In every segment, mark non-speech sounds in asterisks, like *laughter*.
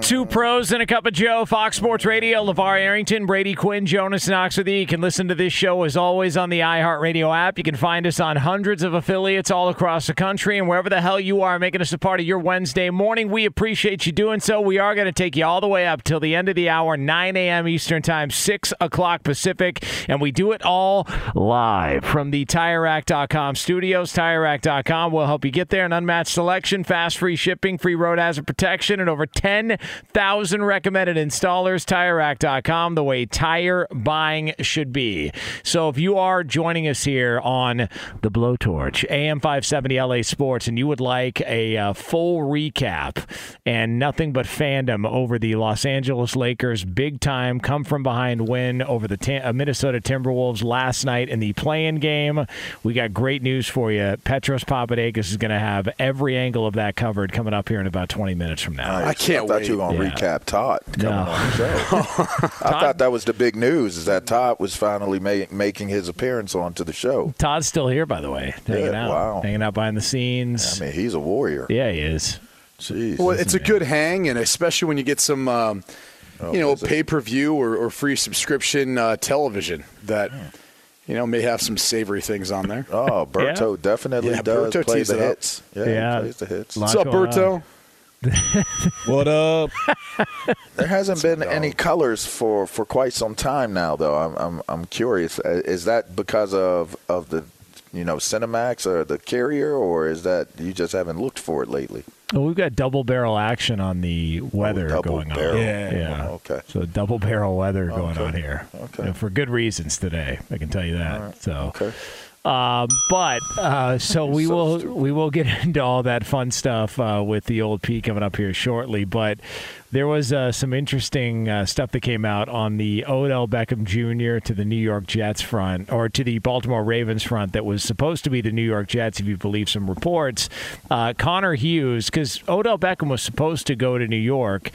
Two pros and a cup of Joe, Fox Sports Radio, LaVar Arrington, Brady Quinn, Jonas Knox with you. You can listen to this show as always on the iHeartRadio app. You can find us on hundreds of affiliates all across the country and wherever the hell you are making us a part of your Wednesday morning. We appreciate you doing so. We are going to take you all the way up till the end of the hour, 9 a.m. Eastern Time, 6 o'clock Pacific, and we do it all live from the TireRack.com studios. TireRack.com will help you get there. An unmatched selection, fast free shipping, free road hazard protection, and over 10 10,000 recommended installers. TireRack.com, the way tire buying should be. So if you are joining us here on the Blowtorch, AM 570 LA Sports, and you would like a uh, full recap and nothing but fandom over the Los Angeles Lakers big time come from behind win over the T- uh, Minnesota Timberwolves last night in the play-in game, we got great news for you. Petros Papadakis is going to have every angle of that covered coming up here in about 20 minutes from now. I can't thought you were going to Yeah. recap Todd coming No. on the show. *laughs* I thought that was the big news is that Todd was finally ma- making his appearance onto the show. Todd's still here, by the way, hanging Yeah, out, wow. hanging out behind the scenes. I mean, he's a warrior. yeah, he is. Jeez. Well, it's a good hang, and especially when you get some, um, you know, pay per view or, or free subscription uh, television that, you know, may have some savory things on there. Oh, *laughs* Berto definitely Yeah, does Berto play the it up. hits. Yeah, Yeah. he plays the hits. What's up, going Berto? What up? There hasn't been any colors for, for quite some time now, though. I'm I'm I'm curious. Uh, Is that because of of the you know Cinemax or the carrier, or is that you just haven't looked for it lately? Well, we've got double barrel action on the weather double going barrel. on. Yeah. yeah. Okay. So double barrel weather going Okay. on here. Okay. You know, for good reasons today. I can tell you that. So. Okay. Um, but uh, so we so will stupid. we will get *laughs* into all that fun stuff uh, with the old P coming up here shortly. But there was uh, some interesting uh, stuff that came out on the Odell Beckham Jr. to the New York Jets front, or to the Baltimore Ravens front, that was supposed to be the New York Jets, if you believe some reports. Uh, Connor Hughes, because Odell Beckham was supposed to go to New York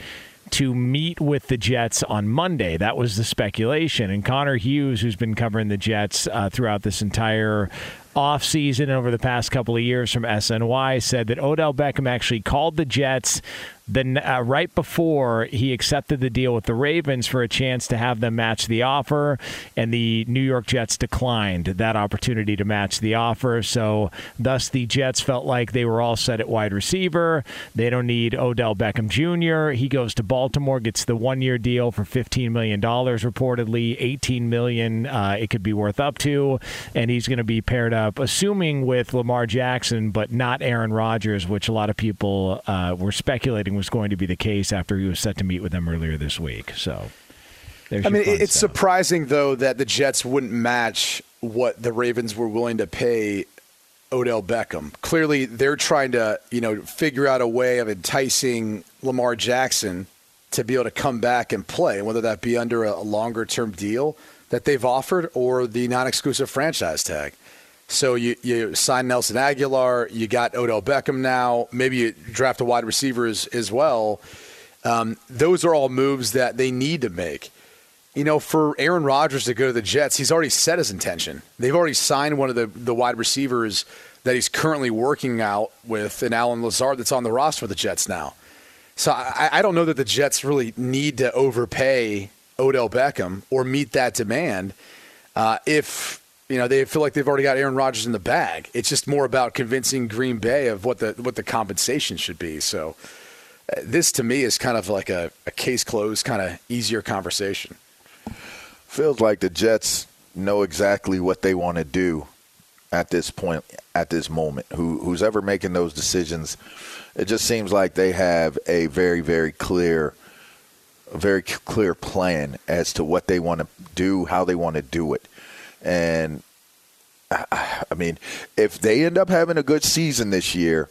to meet with the Jets on Monday. That was the speculation. And Connor Hughes, who's been covering the Jets uh, throughout this entire offseason over the past couple of years from SNY, said that Odell Beckham actually called the Jets then uh, right before he accepted the deal with the Ravens for a chance to have them match the offer, and the New York Jets declined that opportunity to match the offer. So, thus, the Jets felt like they were all set at wide receiver. They don't need Odell Beckham Jr. He goes to Baltimore, gets the one-year deal for $15 million, reportedly 18 million. Uh, it could be worth up to, and he's going to be paired up, assuming with Lamar Jackson, but not Aaron Rodgers, which a lot of people uh, were speculating was going to be the case after he was set to meet with them earlier this week. So, there's I mean, it's stuff. surprising though that the Jets wouldn't match what the Ravens were willing to pay Odell Beckham. Clearly, they're trying to, you know, figure out a way of enticing Lamar Jackson to be able to come back and play, whether that be under a longer term deal that they've offered or the non exclusive franchise tag. So you, you sign Nelson Agholor, you got Odell Beckham now, maybe you draft a wide receiver as, as well. Um, those are all moves that they need to make. You know, for Aaron Rodgers to go to the Jets, he's already set his intention. They've already signed one of the, the wide receivers that he's currently working out with, and Allen Lazard, that's on the roster for the Jets now. So I, I don't know that the Jets really need to overpay Odell Beckham or meet that demand uh, if you know they feel like they've already got Aaron Rodgers in the bag. It's just more about convincing Green Bay of what the what the compensation should be. So uh, this to me is kind of like a, a case closed, kind of easier conversation. Feels like the Jets know exactly what they want to do at this point, at this moment. Who, who's ever making those decisions, it just seems like they have a very, very clear, a very clear plan as to what they want to do, how they want to do it, and I mean, if they end up having a good season this year,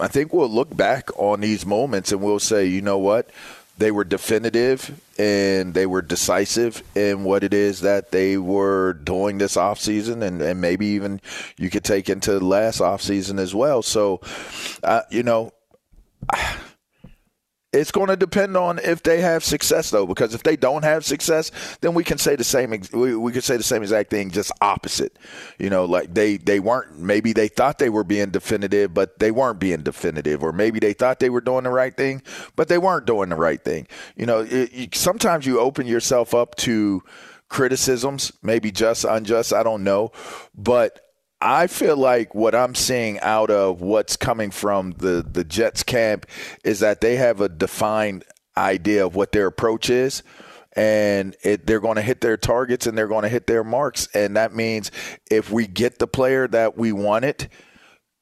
I think we'll look back on these moments and we'll say, you know what? they were definitive and they were decisive in what it is that they were doing this offseason and, and maybe even you could take into last offseason as well. So, uh, you know, it's going to depend on if they have success, though, because if they don't have success, then we can say the same. We, we could say the same exact thing, just opposite. You know, like they they weren't. Maybe they thought they were being definitive, but they weren't being definitive, or maybe they thought they were doing the right thing, but they weren't doing the right thing. You know, it, you, sometimes you open yourself up to criticisms, maybe just, unjust, I don't know, but I feel like what I'm seeing out of what's coming from the, the Jets camp is that they have a defined idea of what their approach is. And it, they're going to hit their targets and they're going to hit their marks. And that means if we get the player that we wanted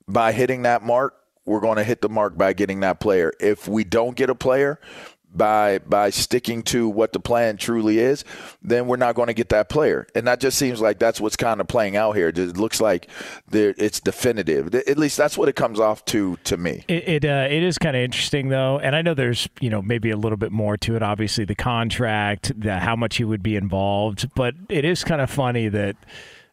by hitting that mark, we're going to hit the mark by getting that player. If we don't get a player, by by sticking to what the plan truly is, then we're not going to get that player. And that just seems like that's what's kind of playing out here. It looks like it's definitive. At least that's what it comes off to to me. It it, uh, it is kind of interesting though, and I know there's you know maybe a little bit more to it. Obviously, the contract, the how much he would be involved, but it is kind of funny that.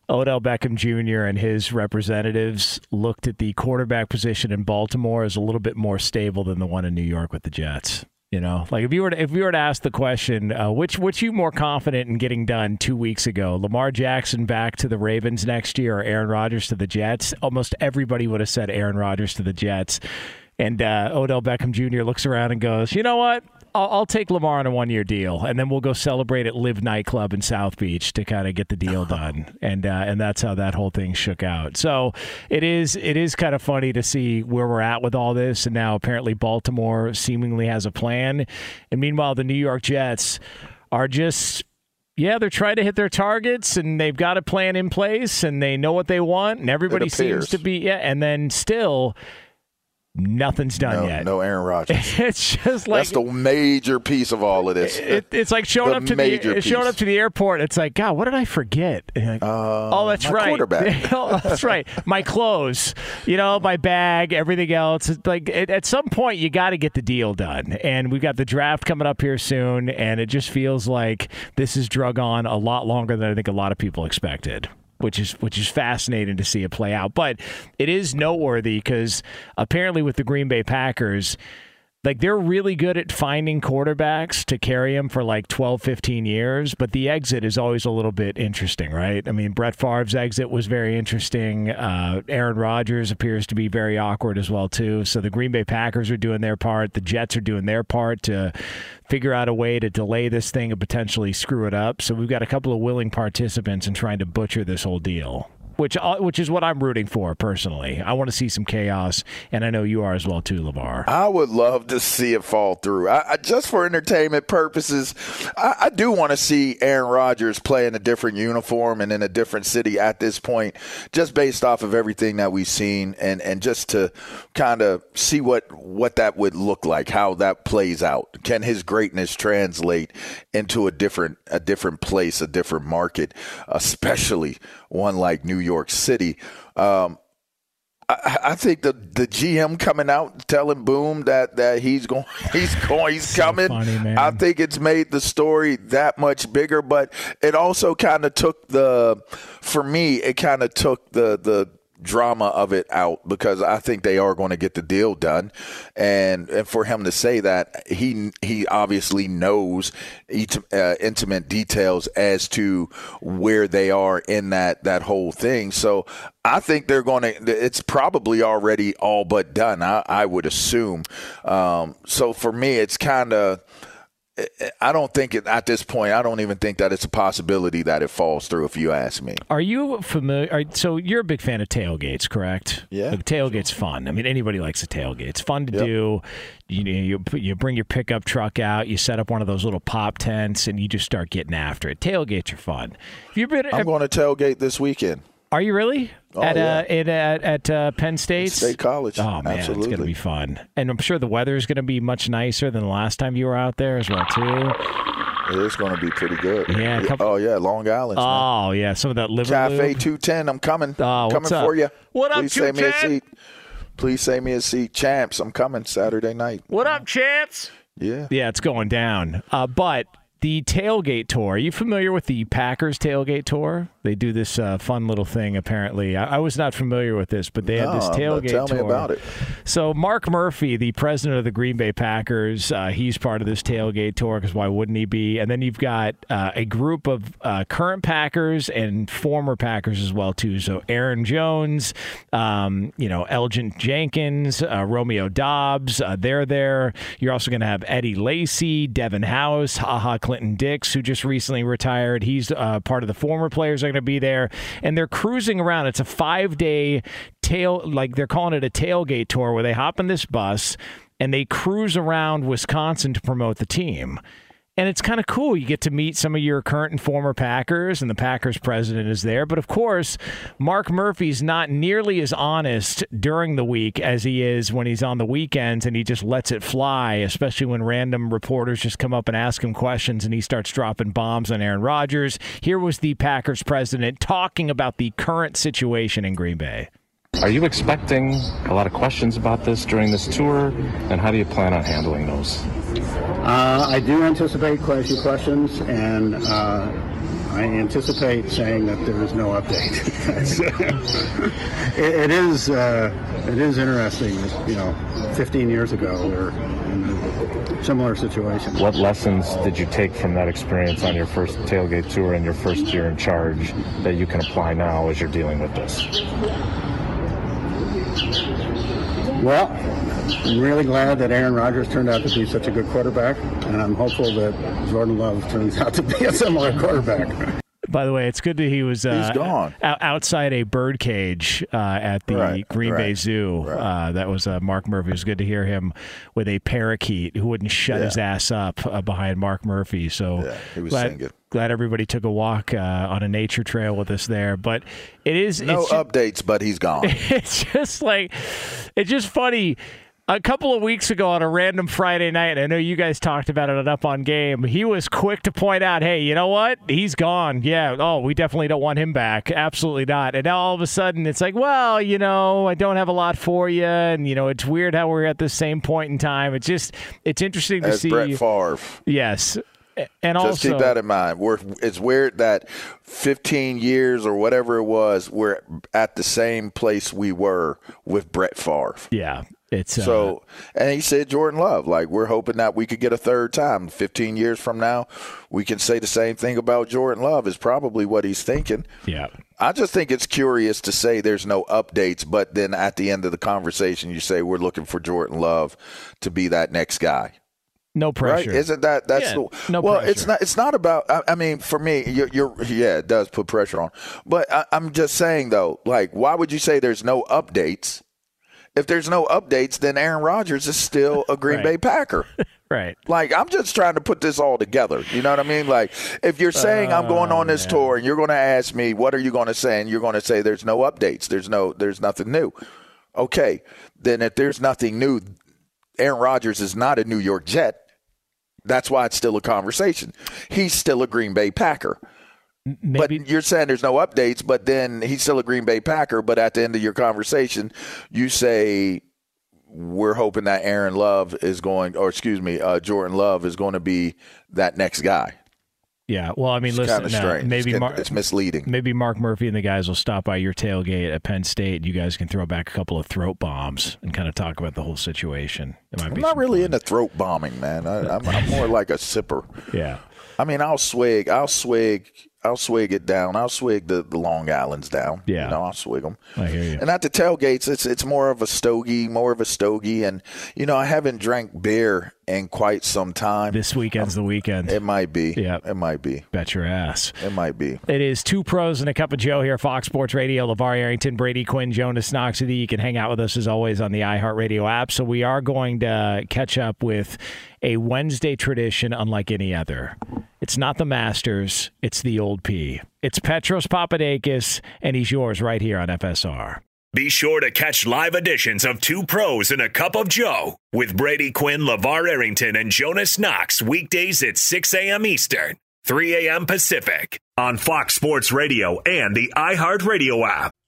Odell Beckham Jr. and his representatives looked at the quarterback position in Baltimore as a little bit more stable than the one in New York with the Jets. You know, like if you were to, if you were to ask the question, uh, which which you more confident in getting done two weeks ago, Lamar Jackson back to the Ravens next year or Aaron Rodgers to the Jets? Almost everybody would have said Aaron Rodgers to the Jets. And uh, Odell Beckham Jr. looks around and goes, "You know what? I'll, I'll, take Lamar on a one year deal, and then we'll go celebrate at Live nightclub in South Beach to kind of get the deal *laughs* done, and uh, and that's how that whole thing shook out. So it is it is kind of funny to see where we're at with all this, and now apparently Baltimore seemingly has a plan, and meanwhile the New York Jets are just yeah, they're trying to hit their targets and they've got a plan in place and they know what they want and everybody seems to be yeah, and then still Nothing's done no, yet. No Aaron Rodgers. *laughs* it's just like that's the major piece of all of this. It, it's like showing the up to the showing up to the airport. It's like God, what did I forget? Like, uh, oh, that's right. Quarterback. *laughs* oh, that's right. My clothes, you know, my bag, everything else. It's like it, at some point you got to get the deal done, and we've got the draft coming up here soon, and it just feels like this is drug on a lot longer than I think a lot of people expected which is which is fascinating to see it play out. But it is noteworthy because apparently with the Green Bay Packers, like they're really good at finding quarterbacks to carry them for like 12 15 years but the exit is always a little bit interesting right? I mean brett Favre's exit was very interesting. Uh, aaron rodgers appears to be very awkward as well too. So the green bay packers are doing their part. The jets are doing their part to figure out a way to delay this thing and potentially screw it up. So we've got a couple of willing participants in trying to butcher this whole deal which uh, which is what I'm rooting for personally. I want to see some chaos, and I know you are as well too, LaVar. I would love to see it fall through. I, I, just for entertainment purposes, I, I do want to see Aaron Rodgers play in a different uniform and in a different city at this point, just based off of everything that we've seen, and and just to kind of see what what that would look like, how that plays out. Can his greatness translate into a different a different place, a different market, especially one like New York City. Um, I, I think the the GM coming out telling Boom that that he's going *laughs* he's going he's So coming. funny. I think it's made the story that much bigger, but it also kind of took the for me it kind of took the the drama of it out because I think they are going to get the deal done, and and for him to say that he he obviously knows each, uh, intimate details as to where they are in that that whole thing. So I think they're going to. It's probably already all but done. I, I would assume. Um, so for me, it's kind of. I don't think it, at this point. I don't even think that it's a possibility that it falls through. If you ask me, Are you familiar? Are, so you're a big fan of tailgates, correct? Yeah. Like, tailgate's fun. I mean, anybody likes a tailgate. It's fun to Yep. do. You know, you you bring your pickup truck out, you set up one of those little pop tents, and you just start getting after it. Tailgates are fun. Have you been? I'm going to tailgate this weekend. Are you really Oh, at yeah. uh, at at, at uh, Penn State? State College. Oh man, it's going to be fun, and I'm sure the weather is going to be much nicer than the last time you were out there as well too. It's going to be pretty good. Yeah, couple- oh yeah, Long Island. Oh yeah, some of that liver. Cafe two ten. I'm coming. Oh, what's coming up? for you. What up, Please save me a seat. Please save me a seat, champs. I'm coming Saturday night. What up, Chance? Yeah. Yeah, it's going down. Uh, but the tailgate tour. Are you familiar with the Packers tailgate tour? They do this uh, fun little thing. Apparently, I, I was not familiar with this, but they had this No, tailgate tell tour. me about it. So Mark Murphy, the president of the Green Bay Packers, uh, he's part of this tailgate tour because why wouldn't he be? And then you've got uh, a group of uh, current Packers and former Packers as well too. So Aaron Jones, um, you know Elgton Jenkins, uh, Romeo Doubs, uh, they're there. You're also going to have Eddie Lacy, Davon House, Haha Clinton Dix, who just recently retired. He's uh, part of the former players are going to be there, and they're cruising around. It's a five day tail, like they're calling it a tailgate tour, where they hop in this bus and they cruise around Wisconsin to promote the team. And it's kind of cool. You get to meet some of your current and former Packers, and the Packers president is there. But of course, Mark Murphy's not nearly as honest during the week as he is when he's on the weekends and he just lets it fly, especially when random reporters just come up and ask him questions and he starts dropping bombs on Aaron Rodgers. Here was the Packers president talking about the current situation in Green Bay. Are you expecting a lot of questions about this during this tour, and how do you plan on handling those? Uh, I do anticipate quite a few questions, and uh, I anticipate saying that there is no update. *laughs* it, it is uh, it is interesting. that, You know, 15 years ago, we were in a similar situation. What lessons did you take from that experience on your first tailgate tour and your first year in charge that you can apply now as you're dealing with this? Well, I'm really glad that Aaron Rodgers turned out to be such a good quarterback, and I'm hopeful that Jordan Love turns out to be a similar quarterback. By the way, it's good that he was uh, He's gone. o- outside a birdcage uh, at the Right, Green Bay right, Zoo. Uh, that was uh, Mark Murphy. It was good to hear him with a parakeet who wouldn't shut Yeah. his ass up uh, behind Mark Murphy. So Yeah, he was glad, singing. Glad everybody took a walk uh, on a nature trail with us there. But it is No updates, but he's gone. *laughs* it's just like it's just funny. A couple of weeks ago on a random Friday night, I know you guys talked about it on Up on Game. He was quick to point out, "Hey, you know what? He's gone. Yeah. Oh, we definitely don't want him back. Absolutely not." And now all of a sudden, it's like, "Well, you know, I don't have a lot for you," and you know, it's weird how we're at the same point in time. It's just, it's interesting to As see. Brett Favre. yes, and Just keep that in mind. We're, it's weird that 15 years or whatever it was, we're at the same place we were with Brett Favre. yeah, it's uh, So, and he said Jordan Love. Like, we're hoping that we could get a third time. 15 years from now, we can say the same thing about Jordan Love, is probably what he's thinking. yeah. I just think it's curious to say there's no updates, but then at the end of the conversation, you say we're looking for Jordan Love to be that next guy. No pressure. Right? Isn't that that's Yeah, the no well? pressure. It's not. It's not about. I, I mean, for me, you're, you're. Yeah, it does put pressure on. But I, I'm just saying though, like, why would you say there's no updates? If there's no updates, then Aaron Rodgers is still a Green *laughs* Right. Bay Packer. *laughs* right? Like, I'm just trying to put this all together. You know what I mean? Like, if you're saying I'm going oh, on this tour and you're going to ask me, what are you going to say? And you're going to say there's no updates. There's no, there's nothing new. Okay. Then if there's nothing new, Aaron Rodgers is not a New York Jet. That's why it's still a conversation. He's still a Green Bay Packer. but you're saying there's no updates, but then he's still a Green Bay Packer. But at the end of your conversation, you say we're hoping that Aaron Love is going, or excuse me, uh, Jordan Love is going to be that next guy. Yeah, well, I mean, It's listen, now, maybe It's Mar- it's misleading. Maybe Mark Murphy and the guys will stop by your tailgate at Penn State. And you guys can throw back a couple of throat bombs and kind of talk about the whole situation. It might I'm be not really fun. into throat bombing, man. I, I'm, I'm *laughs* more like a sipper. Yeah. I mean, I'll swig, I'll swig, I'll swig it down. I'll swig the, the Long Islands down. Yeah. you know, I'll swig them. I hear you. And at the tailgates, it's it's more of a stogie, more of a stogie. And you know, I haven't drank beer in quite some time. This weekend's the weekend. It might be. Yeah. it might be. Bet your ass. It might be. It is two pros and a cup of Joe here, Fox Sports Radio. LaVar Arrington, Brady Quinn, Jonas Knox. You can hang out with us as always on the iHeartRadio app. So we are going to catch up with a Wednesday tradition unlike any other. It's not the Masters, it's the old P. It's Petros Papadakis, and he's yours right here on FSR. Be sure to catch live editions of Two Pros and a Cup of Joe with Brady Quinn, LaVar Arrington, and Jonas Knox weekdays at 6 a.m. Eastern, 3 a.m. Pacific on Fox Sports Radio and the iHeartRadio app.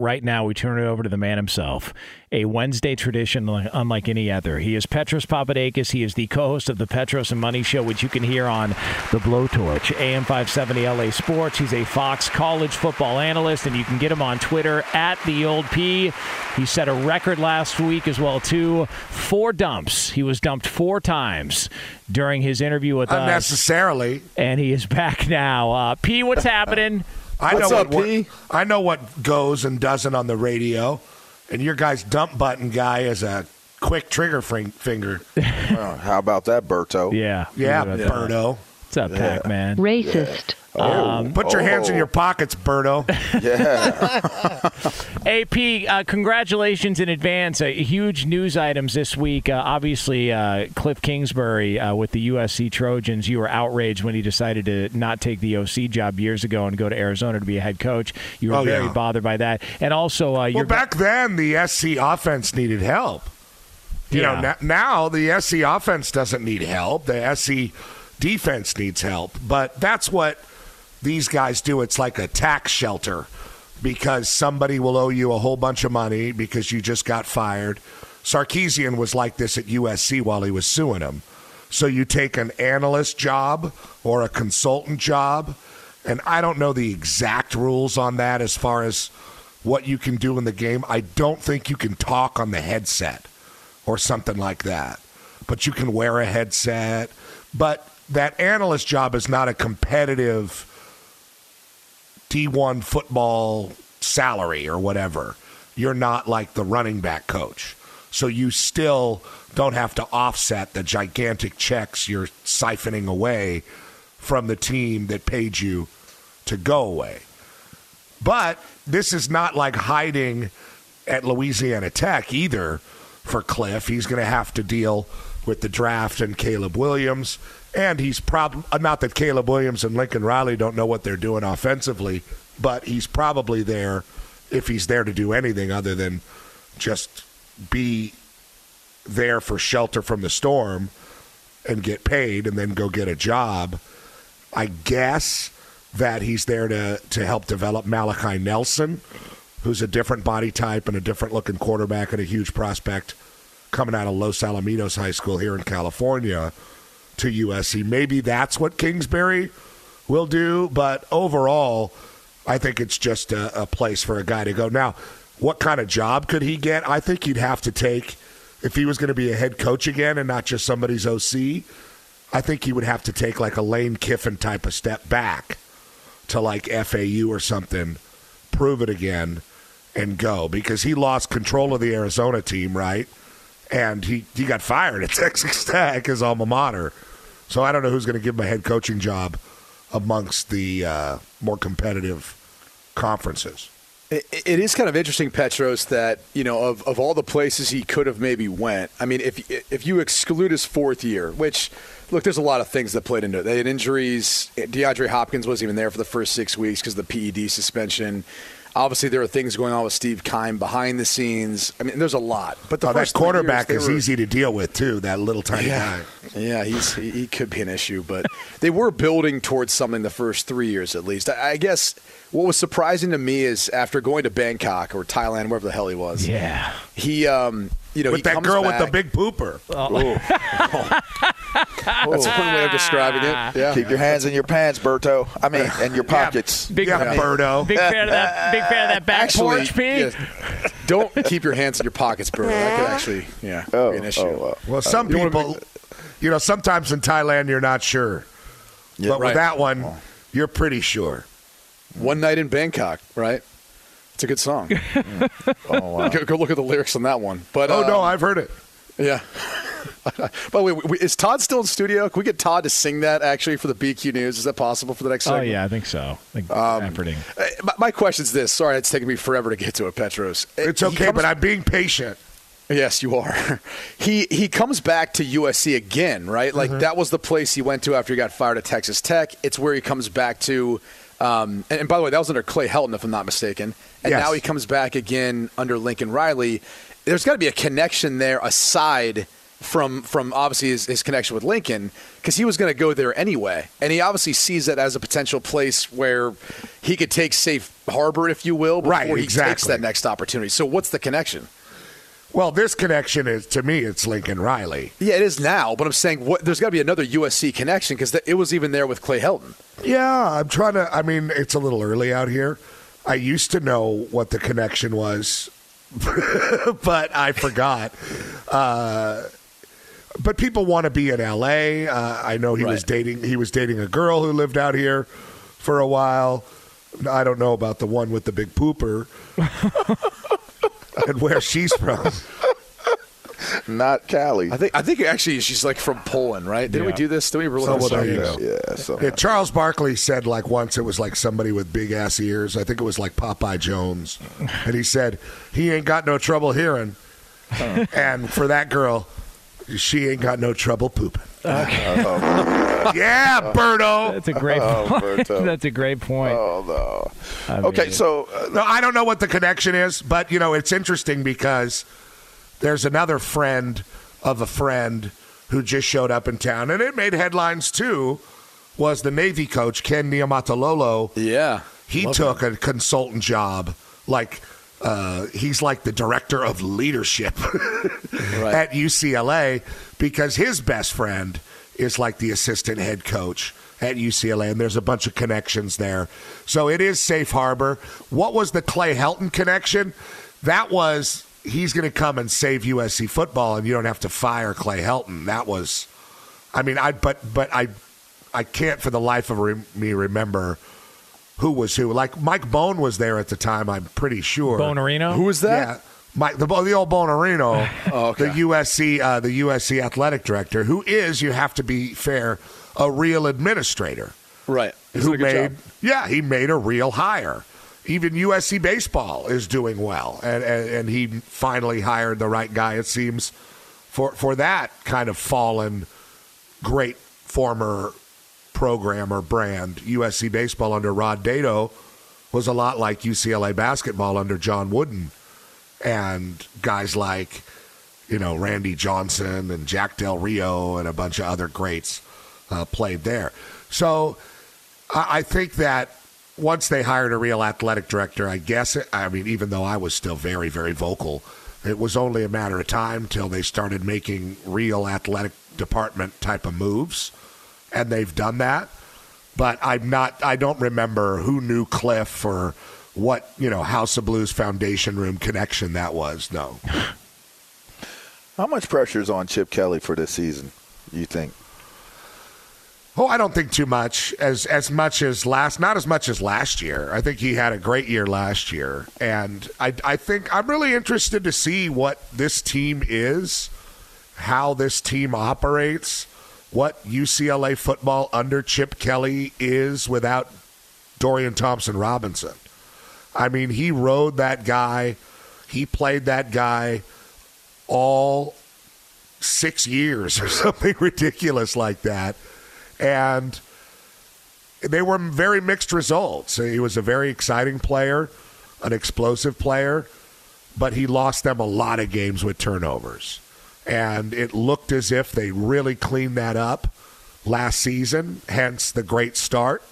Right now, we turn it over to the man himself. A Wednesday tradition unlike any other. He is Petros Papadakis. He is the co-host of the Petros and Money Show, which you can hear on the Blowtorch, AM 570 LA Sports. He's a Fox college football analyst, and you can get him on Twitter at the Old P. He set a record last week as well too. Four dumps. He was dumped four times during his interview with us, Unnecessarily. and he is back now. Uh, P, what's happening? I know what, what I know what goes and doesn't on the radio, and your guy's dump button guy is a quick trigger fing- finger. *laughs* How about that, Berto? Yeah. Yeah, Yeah. Berto. What's up, Pac Man? Racist. Um, Put your hands in your pockets, Berto. *laughs* AP, *laughs* uh, congratulations in advance. Uh, huge news items this week. Uh, obviously, uh, Cliff Kingsbury uh, with the USC Trojans. You were outraged when he decided to not take the OC job years ago and go to Arizona to be a head coach. You were Oh, very yeah. bothered by that. And also, uh, Well, you're back then the SC offense needed help. You know, Yeah. n- now the SC offense doesn't need help. The SC defense needs help. But that's what these guys do. It's like a tax shelter because somebody will owe you a whole bunch of money because you just got fired. Sarkisian was like this at USC while he was suing him. So you take an analyst job or a consultant job, and I don't know the exact rules on that as far as what you can do in the game. I don't think you can talk on the headset or something like that, but you can wear a headset. But that analyst job is not a competitive D1 football salary or whatever. You're not like the running back coach. So you still don't have to offset the gigantic checks you're siphoning away from the team that paid you to go away. But this is not like hiding at Louisiana Tech either for Cliff. He's going to have to deal with the draft and Caleb Williams. And he's probably not that Caleb Williams and Lincoln Riley don't know what they're doing offensively, but he's probably there if he's there to do anything other than just be there for shelter from the storm and get paid and then go get a job. I guess that he's there to, to help develop Malachi Nelson, who's a different body type and a different looking quarterback and a huge prospect coming out of Los Alamitos High School here in California to USC. Maybe that's what Kingsbury will do, but overall, I think it's just a, a place for a guy to go. Now, what kind of job could he get? I think he'd have to take, if he was going to be a head coach again and not just somebody's OC, I think he would have to take like a Lane Kiffin type of step back to like FAU or something, prove it again, and go because he lost control of the Arizona team, right? And he, he got fired at *laughs* Texas Tech, his alma mater. So I don't know who's going to give him a head coaching job amongst the uh, more competitive conferences. It, is kind of interesting, Petros, that you know of, of all the places he could have maybe went. I mean, if if you exclude his fourth year, which look, there's a lot of things that played into it. They had injuries. DeAndre Hopkins wasn't even there for the first six weeks because of the PED suspension. Obviously, there are things going on with Steve Keim behind the scenes. I mean, there's a lot. But the Oh, that first three quarterback years, is were- easy to deal with too. That little tiny yeah. guy. Yeah, he's he, he could be an issue, but *laughs* they were building towards something the first three years at least. I, I guess what was surprising to me is after going to Bangkok or Thailand, wherever the hell he was. Yeah. He, um, you know, with that comes girl with the big pooper. *laughs* That's one way of describing it. Yeah. Keep your hands in your pants, Berto. I mean, and your *laughs* pockets. Big, Yeah, big, Berto. big fan of that. Big fan of that back Actually, porch, Pete. yeah, *laughs* don't keep your hands in your pockets, bro. That could actually, yeah, Oh, be an issue. oh, uh, Well, some You don't wanna people, you know, sometimes in Thailand you're not sure, Yeah, but right. with that one, you're pretty sure. One night in Bangkok, right? It's a good song. *laughs* oh, wow. go, go look at the lyrics on that one. But Oh no, um, I've heard it. Yeah. *laughs* By the way, is Todd still in studio? Can we get Todd to sing that actually for the BQ News? Is that possible for the next Oh segment? yeah, I think so. Like Um. Uh, My, my question is this. Sorry, it's taken me forever to get to it, Petros. Uh, It's okay, comes- but I'm being patient. Yes, you are. *laughs* he he comes back to USC again, right? Like Mm-hmm. that was the place he went to after he got fired at Texas Tech. It's where he comes back to. Um, and, and by the way, that was under Clay Helton, if I'm not mistaken. And Yes. now he comes back again under Lincoln Riley. There's got to be a connection there aside from from obviously his, his connection with Lincoln because he was going to go there anyway, and he obviously sees it as a potential place where he could take safe harbor, if you will, before Right, he takes that next opportunity. So what's the connection? Well, this connection is to me, it's Lincoln Riley. Yeah, it is now, but I'm saying what, there's got to be another USC connection because it was even there with Clay Helton. Yeah, I'm trying to. I mean, it's a little early out here. I used to know what the connection was, *laughs* but I forgot. Uh, but people want to be in L.A. Uh, I know he was dating. He was dating a girl who lived out here for a while. I don't know about the one with the big pooper *laughs* and where she's from. not Cali. I think I think actually she's like from Poland, right? Didn't we Yeah. do this? Did we really So this there up? Yeah, so Yeah, Charles Barkley said like once it was like somebody with big ass ears. I think it was like Popeye Jones, and he said he ain't got no trouble hearing, and for that girl, she ain't got no trouble pooping. *laughs* *laughs* yeah, Berto. That's a great Oh, point. Berto. *laughs* That's a great point. Oh no. I Okay, mean, so uh, No, I don't know what the connection is, but you know it's interesting because there's another friend of a friend who just showed up in town, and it made headlines too. Was the Navy coach Ken Niumatalolo? Yeah. He Love took a consultant job, like uh, he's like the director of leadership *laughs* at UCLA because his best friend is like the assistant head coach at UCLA, and there's a bunch of connections there. So it is safe harbor. What was the Clay Helton connection? That was he's going to come and save USC football, and you don't have to fire Clay Helton. That was, I mean, I but but I I can't for the life of re- me remember who was who. Like Mike Bohn was there at the time. I'm pretty sure. Bonarino? Who was that? Yeah, Mike the the old Bonarino, *laughs* Oh, okay. the USC uh, the USC athletic director, who is you have to be fair, a real administrator Right. He's who a good made job. yeah he made a real hire. Even USC baseball is doing well, and, and and he finally hired the right guy. It seems for for that kind of fallen great former program or brand. USC baseball under Rod Dedeaux was a lot like UCLA basketball under John Wooden, and guys like you know Randy Johnson and Jack Del Rio and a bunch of other greats uh, played there. So I, I think that once they hired a real athletic director, I guess it, I mean even though I was still very very vocal, it was only a matter of time till they started making real athletic department type of moves, and they've done that. But I'm not. I don't remember who knew Cliff or what you know House of Blues Foundation Room connection that was. No. how much pressure is on Chip Kelly for this season? You think? Oh, I don't think too much. As as much as last, not as much as last year. I think he had a great year last year, and I I think I'm really interested to see what this team is, how this team operates, what UCLA football under Chip Kelly is without Dorian Thompson Robinson. I mean, he rode that guy, he played that guy all six years or *laughs* something ridiculous like that. And they were very mixed results. He was a very exciting player, an explosive player, but he lost them a lot of games with turnovers. And it looked as if they really cleaned that up last season, hence the great start.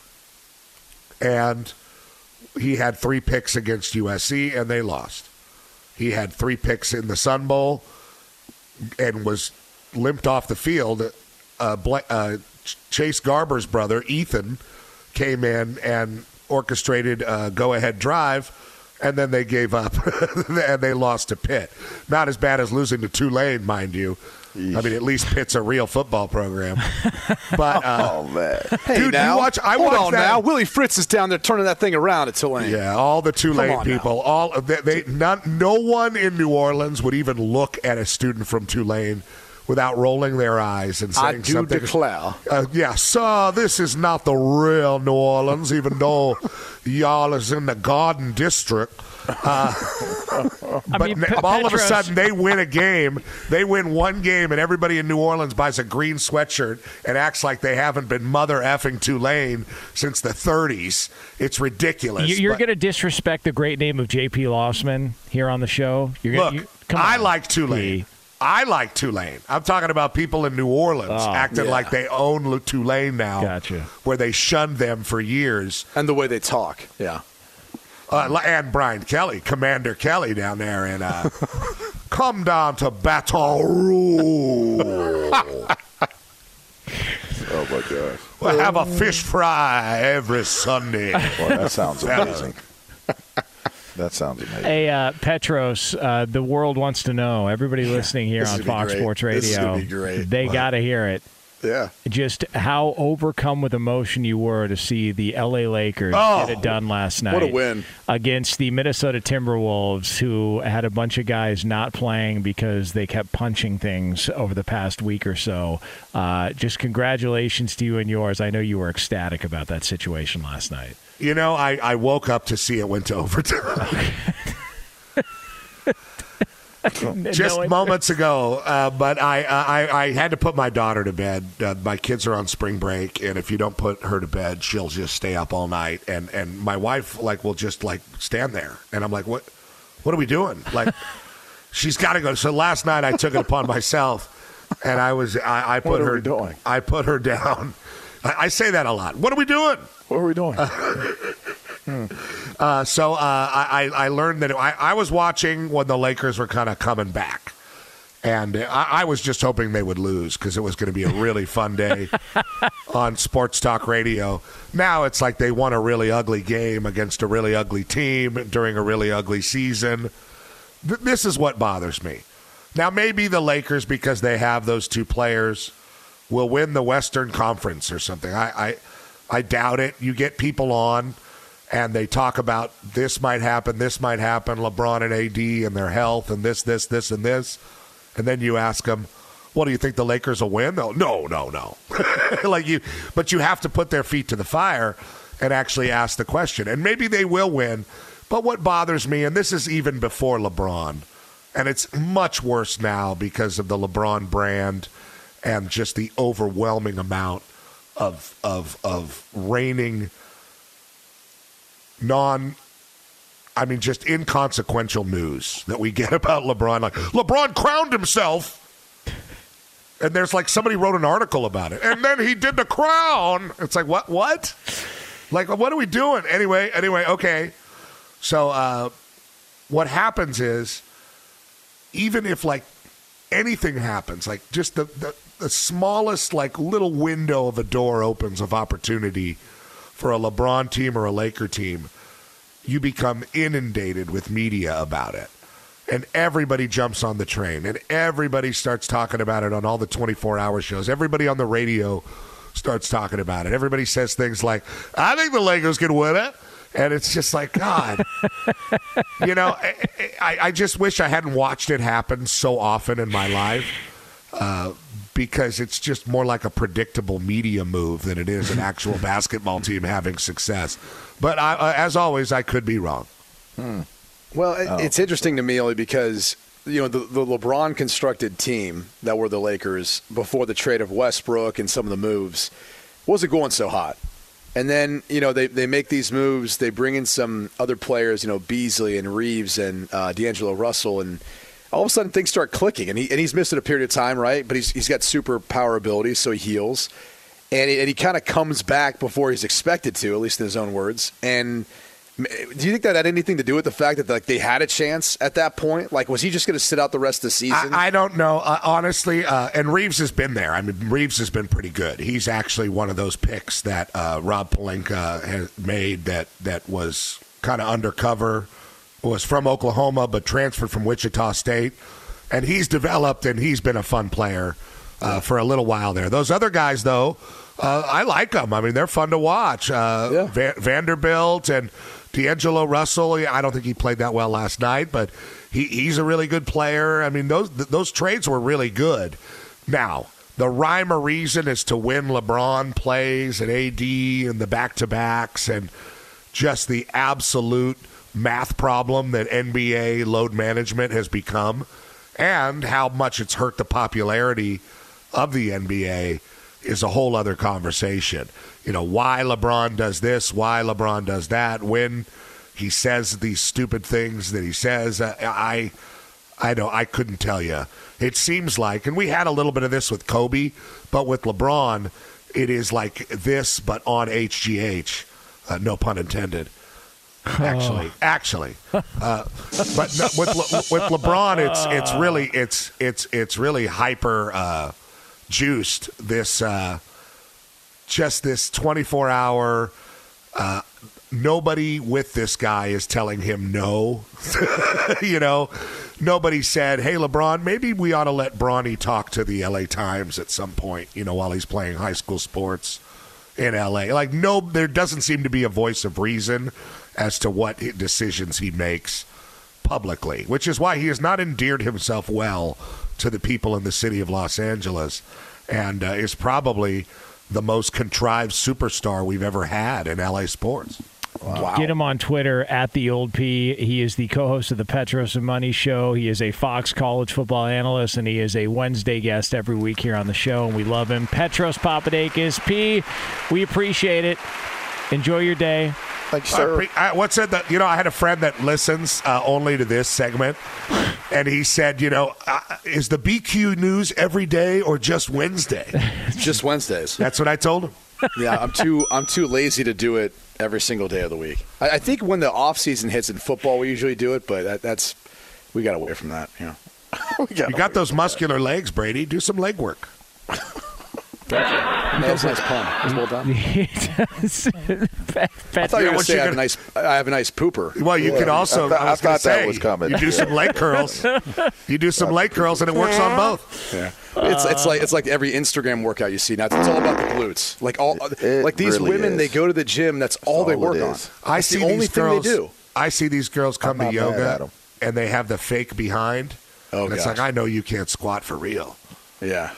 And he had three picks against USC, and they lost. He had three picks in the Sun Bowl and was limped off the field. Uh, uh, Chase Garber's brother, Ethan, came in and orchestrated a go ahead drive, and then they gave up *laughs* and they lost to Pitt. Not as bad as losing to Tulane, mind you. I mean, at least Pitt's a real football program. *laughs* But uh, oh man, Hey, dude, now, you watch. I hold watched on that. now. Willie Fritz is down there turning that thing around at Tulane. Yeah, all the Tulane on now. people, all they, they not, no one in New Orleans would even look at a student from Tulane without rolling their eyes and saying I saying do something. declare. Uh, yeah, sir, this is not the real New Orleans, even though *laughs* y'all is in the Garden District. Uh, *laughs* but mean, n- Pe- all of a sudden, they win a game. They win one game, and everybody in New Orleans buys a green sweatshirt and acts like they haven't been mother effing Tulane since the 30s. It's ridiculous. You- You're but- going to disrespect the great name of J.P. Losman here on the show. You're Look, gonna, you, come I on, like Tulane. P. I like Tulane. I'm talking about people in New Orleans Oh, acting yeah. like they own Tulane now. Gotcha. Where they shunned them for years. And the way they talk. Yeah. Uh, li- and Brian Kelly, Commander Kelly down there in uh, *laughs* come down to Baton Rouge. *laughs* Oh my gosh. we'll have a fish fry every Sunday. Boy, that sounds amazing. That sounds amazing. Hey, uh, Petros, uh, the world wants to know. Everybody listening here on Fox great. Sports Radio, gonna be great. they got to hear it. Yeah. Just how overcome with emotion you were to see the LA Lakers Oh, get it done last night. what a win. Against the Minnesota Timberwolves, who had a bunch of guys not playing because they kept punching things over the past week or so. Uh, just congratulations to you and yours. I know you were ecstatic about that situation last night. You know, I, I woke up to see it went to *laughs* overtime. *laughs* Just moments ago, uh, but I, I I had to put my daughter to bed. Uh, my kids are on spring break, and if you don't put her to bed, she'll just stay up all night. And and my wife like will just like stand there, and I'm like, what what are we doing? Like, *laughs* she's got to go. So last night I took it upon myself, and I was I, I put her? I put her down. I, I say that a lot. What are we doing? What are we doing? *laughs* Uh, so uh, I, I I learned that I, I was watching when the Lakers were kind of coming back. And I, I was just hoping they would lose because it was going to be a really fun day *laughs* on Sports Talk Radio. Now it's like they won a really ugly game against a really ugly team during a really ugly season. Th- this is what bothers me. Now, maybe the Lakers, because they have those two players, will win the Western Conference or something. I, I, I doubt it. You get people on and they talk about this might happen, this might happen, LeBron and AD and their health and this, this, this, and this. And then you ask them, what do you think the Lakers will win? They'll, no, no, no. *laughs* like you, but you have to put their feet to the fire and actually ask the question. And maybe they will win. But what bothers me, and this is even before LeBron, and it's much worse now because of the LeBron brand and just the overwhelming amount of of of reigning non I mean just inconsequential news that we get *laughs* about LeBron. Like LeBron crowned himself and there's like somebody wrote an article about it and then he did the crown. It's like what what? Like what are we doing? Anyway anyway okay. So uh what happens is even if like anything happens like just the, the the smallest like little window of a door opens of opportunity for a LeBron team or a Laker team, you become inundated with media about it. And everybody jumps on the train and everybody starts talking about it on all the 24 hour shows. Everybody on the radio starts talking about it. Everybody says things like, I think the Lakers can win it. And it's just like, God, *laughs* you know, I, I, I just wish I hadn't watched it happen so often in my life. Uh, because it's just more like a predictable media move than it is an actual *laughs* basketball team having success. But I, uh, as always, I could be wrong. Well, it- it's interesting to me only because you know the, the LeBron constructed team that were the Lakers before the trade of Westbrook and some of the moves wasn't going so hot. And then you know they, they make these moves. They bring in some other players, you know Beasley and Reaves and uh, D'Angelo Russell, and all of a sudden things start clicking. And he and he's missed it a period of time, right? But he's he's got super power abilities, so he heals, and he, and he kind of comes back before he's expected to, at least in his own words. And do you think that had anything to do with the fact that like they had a chance at that point? Like, was he just going to sit out the rest of the season? I, I don't know, uh, honestly. Uh, and Reaves has been there. I mean, Reaves has been pretty good. He's actually one of those picks that uh, Rob Pelinka has made that that was kind of undercover, was from Oklahoma but transferred from Wichita State, and he's developed and he's been a fun player uh, for a little while there. Those other guys, though, uh, I like them. I mean, they're fun to watch. Uh, Va- Vanderbilt and D'Angelo Russell. I don't think he played that well last night, but he, he's a really good player. I mean, those th- those trades were really good. Now, the rhyme or reason is to win LeBron plays and AD and the back to backs and just the absolute math problem that NBA load management has become and how much it's hurt the popularity of the NBA is a whole other conversation. You know, why LeBron does this, why LeBron does that, when he says these stupid things that he says. I, I, I don't, I couldn't tell you. It seems like, and we had a little bit of this with Kobe, but with LeBron, it is like this, but on HGH. Uh, no pun intended. *laughs* Actually, actually, uh, but no, with Le, with LeBron, it's it's really it's it's it's really hyper uh, juiced. This uh, just this twenty four hour uh, nobody with this guy is telling him no. *laughs* you know, nobody said, "Hey, LeBron, maybe we ought to let Bronny talk to the LA Times at some point." You know, while he's playing high school sports in LA. Like, no, there doesn't seem to be a voice of reason as to what decisions he makes publicly, which is why he has not endeared himself well to the people in the city of Los Angeles, and uh, is probably the most contrived superstar we've ever had in LA sports. Get him on Twitter at the old P. He is the co-host of the Petros and Money Show. He is a Fox College football analyst, and he is a Wednesday guest every week here on the show. And we love him. Petros Papadakis P. We appreciate it. Enjoy your day. Thanks, I pre- I- what's it that you know? I had a friend that listens uh, only to this segment, and he said, you know, uh, is the BQ news every day or just Wednesday? *laughs* Just Wednesdays. That's what I told him. yeah, I'm too I'm too lazy to do it every single day of the week. I, I think when the off season hits in football, we usually do it, but that, that's we got away from that. You know, *laughs* we You got those muscular legs, Brady. Do some leg work. That was a nice pun. It was well done. *laughs* *laughs* I thought you were going to say I have a nice I have a nice pooper. Well, you could also. I, was gonna say, You do Yeah. some leg curls. *laughs* You do some leg curls, and it works on both. Yeah. It's it's like it's like every Instagram workout you see now. It's all about the glutes. Like all like these really women, is. they go to the gym. That's all, they work on. is. I That's see the only these thing girls. they do. I see these girls come to not mad at yoga, 'em. and they have the fake behind. Oh, and it's gosh. like I know you can't squat for real. Yeah.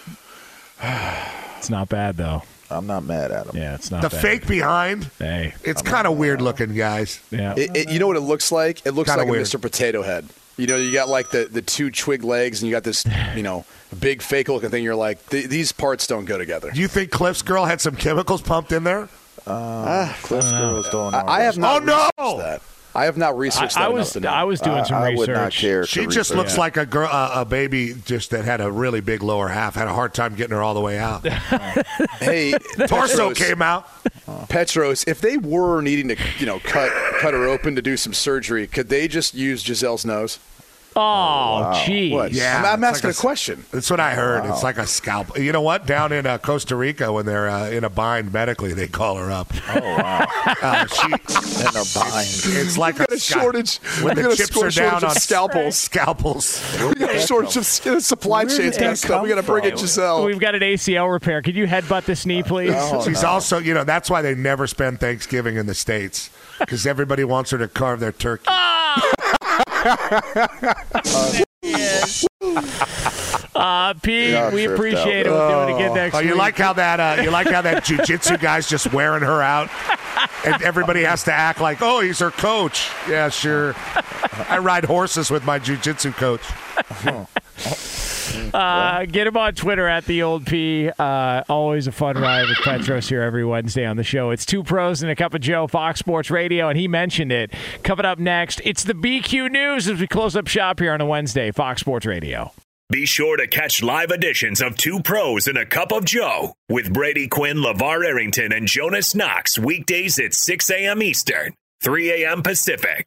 *sighs* *sighs* *sighs* It's not bad though. I'm not mad at him. Yeah, it's not the bad. fake behind. Hey, it's kind of weird looking, guys. Yeah. It, it, you know what it looks like? It looks Kinda like weird. a Mr. Potato Head. You know, you got like the, the two twig legs, and you got this, you know, big fake looking thing. You're like, th- these parts don't go together. Do you think Cliff's girl had some chemicals pumped in there? Uh, Cliff's girls don't. I, I have not Oh, no! that. I have not researched I- I that was- enough. I was doing some I would not research. care. She just research. looks like a girl, uh, a baby, just that had a really big lower half. Had a hard time getting her all the way out. *laughs* Hey, *laughs* Torso Petros, came out. Petros, if they were needing to, you know, cut cut her open to do some surgery, could they just use Gisele's nose? Oh, gee. What? Yeah, I'm, I'm asking like a question. That's what I heard. It's like a scalp. You know what? Down in uh, Costa Rica, when they're uh, in a bind medically, they call her up. Oh wow! *laughs* Uh, she, *laughs* In a bind. it's like got a scal- shortage. when the chips are down on scalpels. *laughs* Scalpels. We got a shortage of supply Where chains. did that Gotta. We got to bring it, from? Gisele. We've got an ACL repair. Could you headbutt this knee, please? Oh, She's no. also, you know, that's why they never spend Thanksgiving in the states because everybody wants her to carve their turkey. Uh, P, Yeah, we appreciate out. it. We'll do it again next Oh, week. you like how that? Uh, you like how that jujitsu guy's just wearing her out, and everybody has to act like, oh, he's her coach. Yeah, sure. I ride horses with my jujitsu coach. Uh, get him on Twitter at the old P. Uh, always a fun ride with Petros here every Wednesday on the show. It's two pros and a cup of Joe, Fox Sports Radio, and he mentioned it. Coming up next, it's the BQ News as we close up shop here on a Wednesday, Fox Sports Radio. Be sure to catch live editions of Two Pros and a Cup of Joe with Brady Quinn, LaVar Arrington, and Jonas Knox weekdays at 6 a.m. Eastern, 3 a.m. Pacific.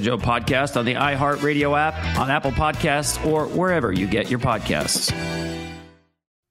Joe podcast on the iHeartRadio app, on Apple Podcasts, or wherever you get your podcasts.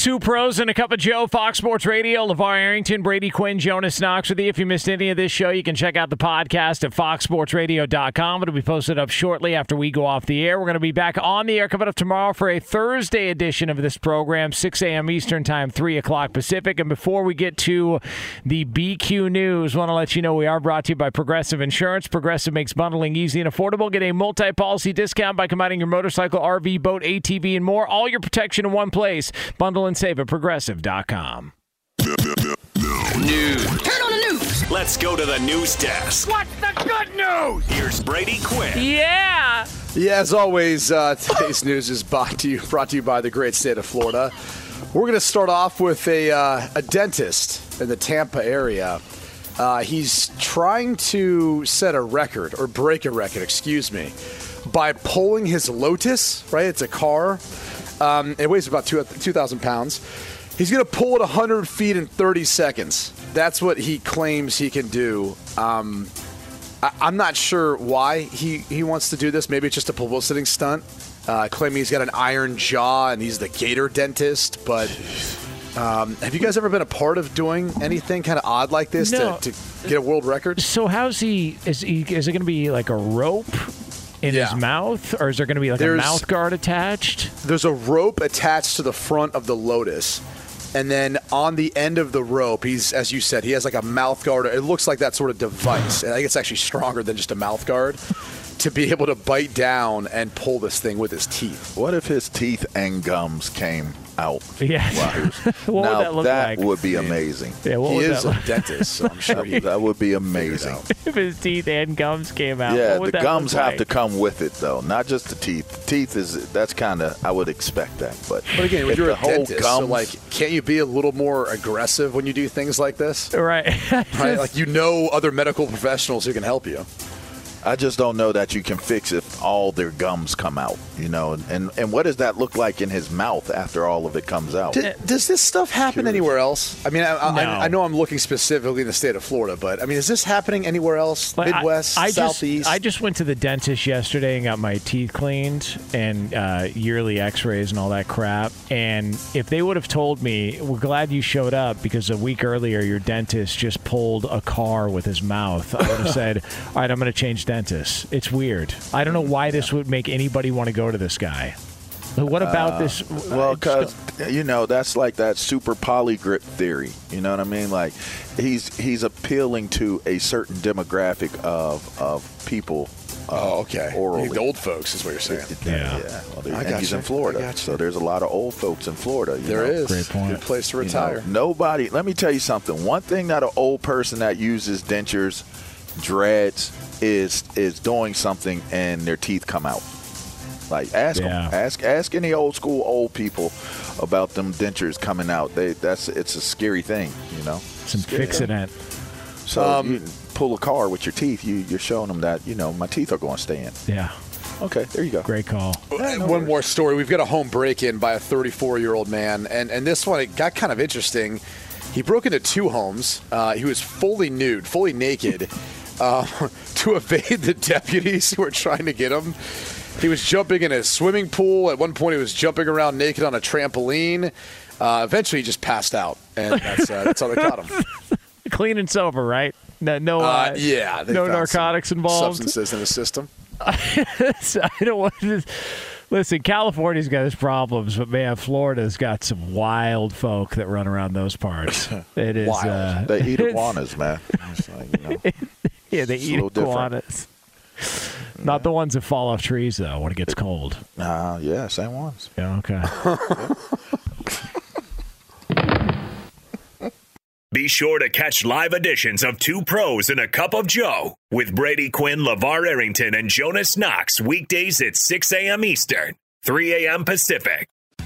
Two pros and a cup of Joe, Fox Sports Radio, LaVar Arrington, Brady Quinn, Jonas Knox with you. If you missed any of this show, you can check out the podcast at foxsportsradio.com. It'll be posted up shortly after we go off the air. We're going to be back on the air coming up tomorrow for a Thursday edition of this program, 6 a.m. Eastern Time, 3 o'clock Pacific. And before we get to the BQ News, want to let you know we are brought to you by Progressive Insurance. Progressive makes bundling easy and affordable. Get a multi policy discount by combining your motorcycle, RV, boat, ATV, and more. All your protection in one place. Bundle and save at progressive.com. News. Turn on the news. Let's go to the news desk. What's the good news? Here's Brady Quinn. Yeah. Yeah, as always, uh, today's news is brought to you brought to you by the great state of Florida. We're going to start off with a uh, a dentist in the Tampa area. Uh, he's trying to set a record or break a record, excuse me, by pulling his Lotus. Right, it's a car. Um, it weighs about two thousand pounds. He's going to pull it 100 feet in 30 seconds. That's what he claims he can do. Um, I, I'm not sure why he, he wants to do this. Maybe it's just a publicity stunt. Uh, claiming he's got an iron jaw and he's the gator dentist. But um, have you guys ever been a part of doing anything kind of odd like this No. to, to get a world record? So how's he? Is he? Is it going to be like a rope in Yeah. his mouth, or is there going to be like There's- a mouth guard attached? There's a rope attached to the front of the Lotus. And then on the end of the rope, he's, as you said, he has like a mouth guard. It looks like that sort of device. And I think it's actually stronger than just a mouth guard to be able to bite down and pull this thing with his teeth. What if his teeth and gums came out? Yeah. while he was- *laughs* What would now that look like? would be amazing. Yeah, what he would is that a dentist, so I'm *laughs* sure he that would be amazing. *laughs* if his teeth and gums came out? Yeah, what would the that gums look have like? to come with it though, not just the teeth. The teeth is that's kind of I would expect that, but But again, if you're the a whole dentist, so like, can't you be a little more aggressive when you do things like this? Right. Right? Like you know other medical professionals who can help you. I just don't know that you can fix if all their gums come out, you know. And and, and what does that look like in his mouth after all of it comes out? D- does this stuff happen anywhere else? I mean, I, I, No. I know I'm looking specifically in the state of Florida, but I mean, is this happening anywhere else? But I- Midwest, I, Southeast? Just, I just went to the dentist yesterday and got my teeth cleaned and uh, yearly X-rays and all that crap. And if they would have told me, "We're glad you showed up because a week earlier your dentist just pulled a car with his mouth," I would have said, *laughs* "All right, I'm going to change dentist. It's weird. I don't know why this would make anybody want to go to this guy. What about Uh, this? Well, because you know that's like that super Poligrip theory. You know what I mean? Like he's he's appealing to a certain demographic of of people. Uh, Oh, okay. Orally. The old folks is what you're saying. Yeah. yeah. Well, there- I and he's gotcha. in Florida, I gotcha. so there's a lot of old folks in Florida. You There know? is. Great point. Good place to You know, retire. nobody. Let me tell you something. One thing that an old person that uses dentures, dreads, is is doing something and their teeth come out. Like ask Yeah. them, ask ask any old school old people about them dentures coming out. They that's it's a scary thing, you know. Some Scary fixing thing. it. So Um, you pull a car with your teeth. You you're showing them that you know my teeth are going to stay in. Yeah. Okay, there you go. Great call. And one more story. We've got a home break in by a 34 year old man. And, and this one, it got kind of interesting. He broke into two homes. Uh, he was fully nude, fully naked, uh, *laughs* to evade the deputies who were trying to get him. He was jumping in a swimming pool. At one point, he was jumping around naked on a trampoline. Uh, eventually, he just passed out. And that's, uh, that's how they caught him. *laughs* Clean and sober, right? No, no, uh, Uh, yeah. no narcotics involved. Substances in the system. *laughs* So I don't want to. Listen, California's got its problems, but man, Florida's got some wild folk that run around those parts. It is. Wild. Uh, they eat it's- iguanas, man. It's like, you know. *laughs* Yeah, they It's eat little different. iguanas. *laughs* Not the ones that fall off trees, though, when it gets cold. Uh, yeah, same ones. Yeah, okay. *laughs* Be sure to catch live editions of Two Pros and a Cup of Joe with Brady Quinn, LaVar Arrington, and Jonas Knox weekdays at 6 a.m. Eastern, 3 a.m. Pacific.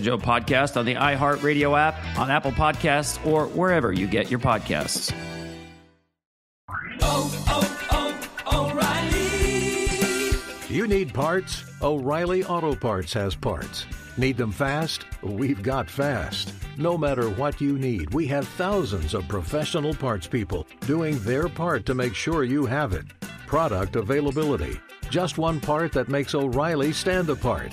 Joe podcast on the iHeartRadio app, on Apple Podcasts, or wherever you get your podcasts. Oh, oh, oh, O'Reilly. You need parts? O'Reilly Auto Parts has parts. Need them fast? We've got fast. No matter what you need, we have thousands of professional parts people doing their part to make sure you have it. Product availability. Just one part that makes O'Reilly stand apart.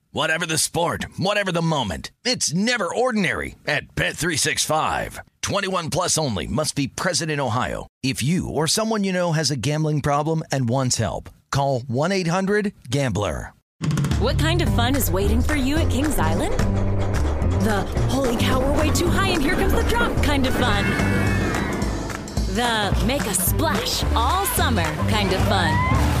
Whatever the sport, whatever the moment. It's never ordinary at Bet365. 21 plus only must be present in Ohio. If you or someone you know has a gambling problem and wants help, call 1-800-GAMBLER. What kind of fun is waiting for you at Kings Island? The holy cow, we're way too high and here comes the drop kind of fun. The make a splash all summer kind of fun.